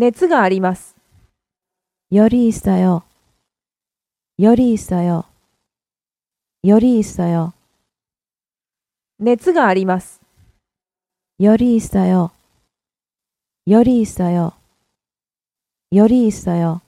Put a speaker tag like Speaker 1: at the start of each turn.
Speaker 1: 熱があります。
Speaker 2: よりいっさよ。よりいっさよ。よりいっさよ。
Speaker 1: 熱があります。
Speaker 2: よりいっさよ。よりいっさよ。よりいっさよ。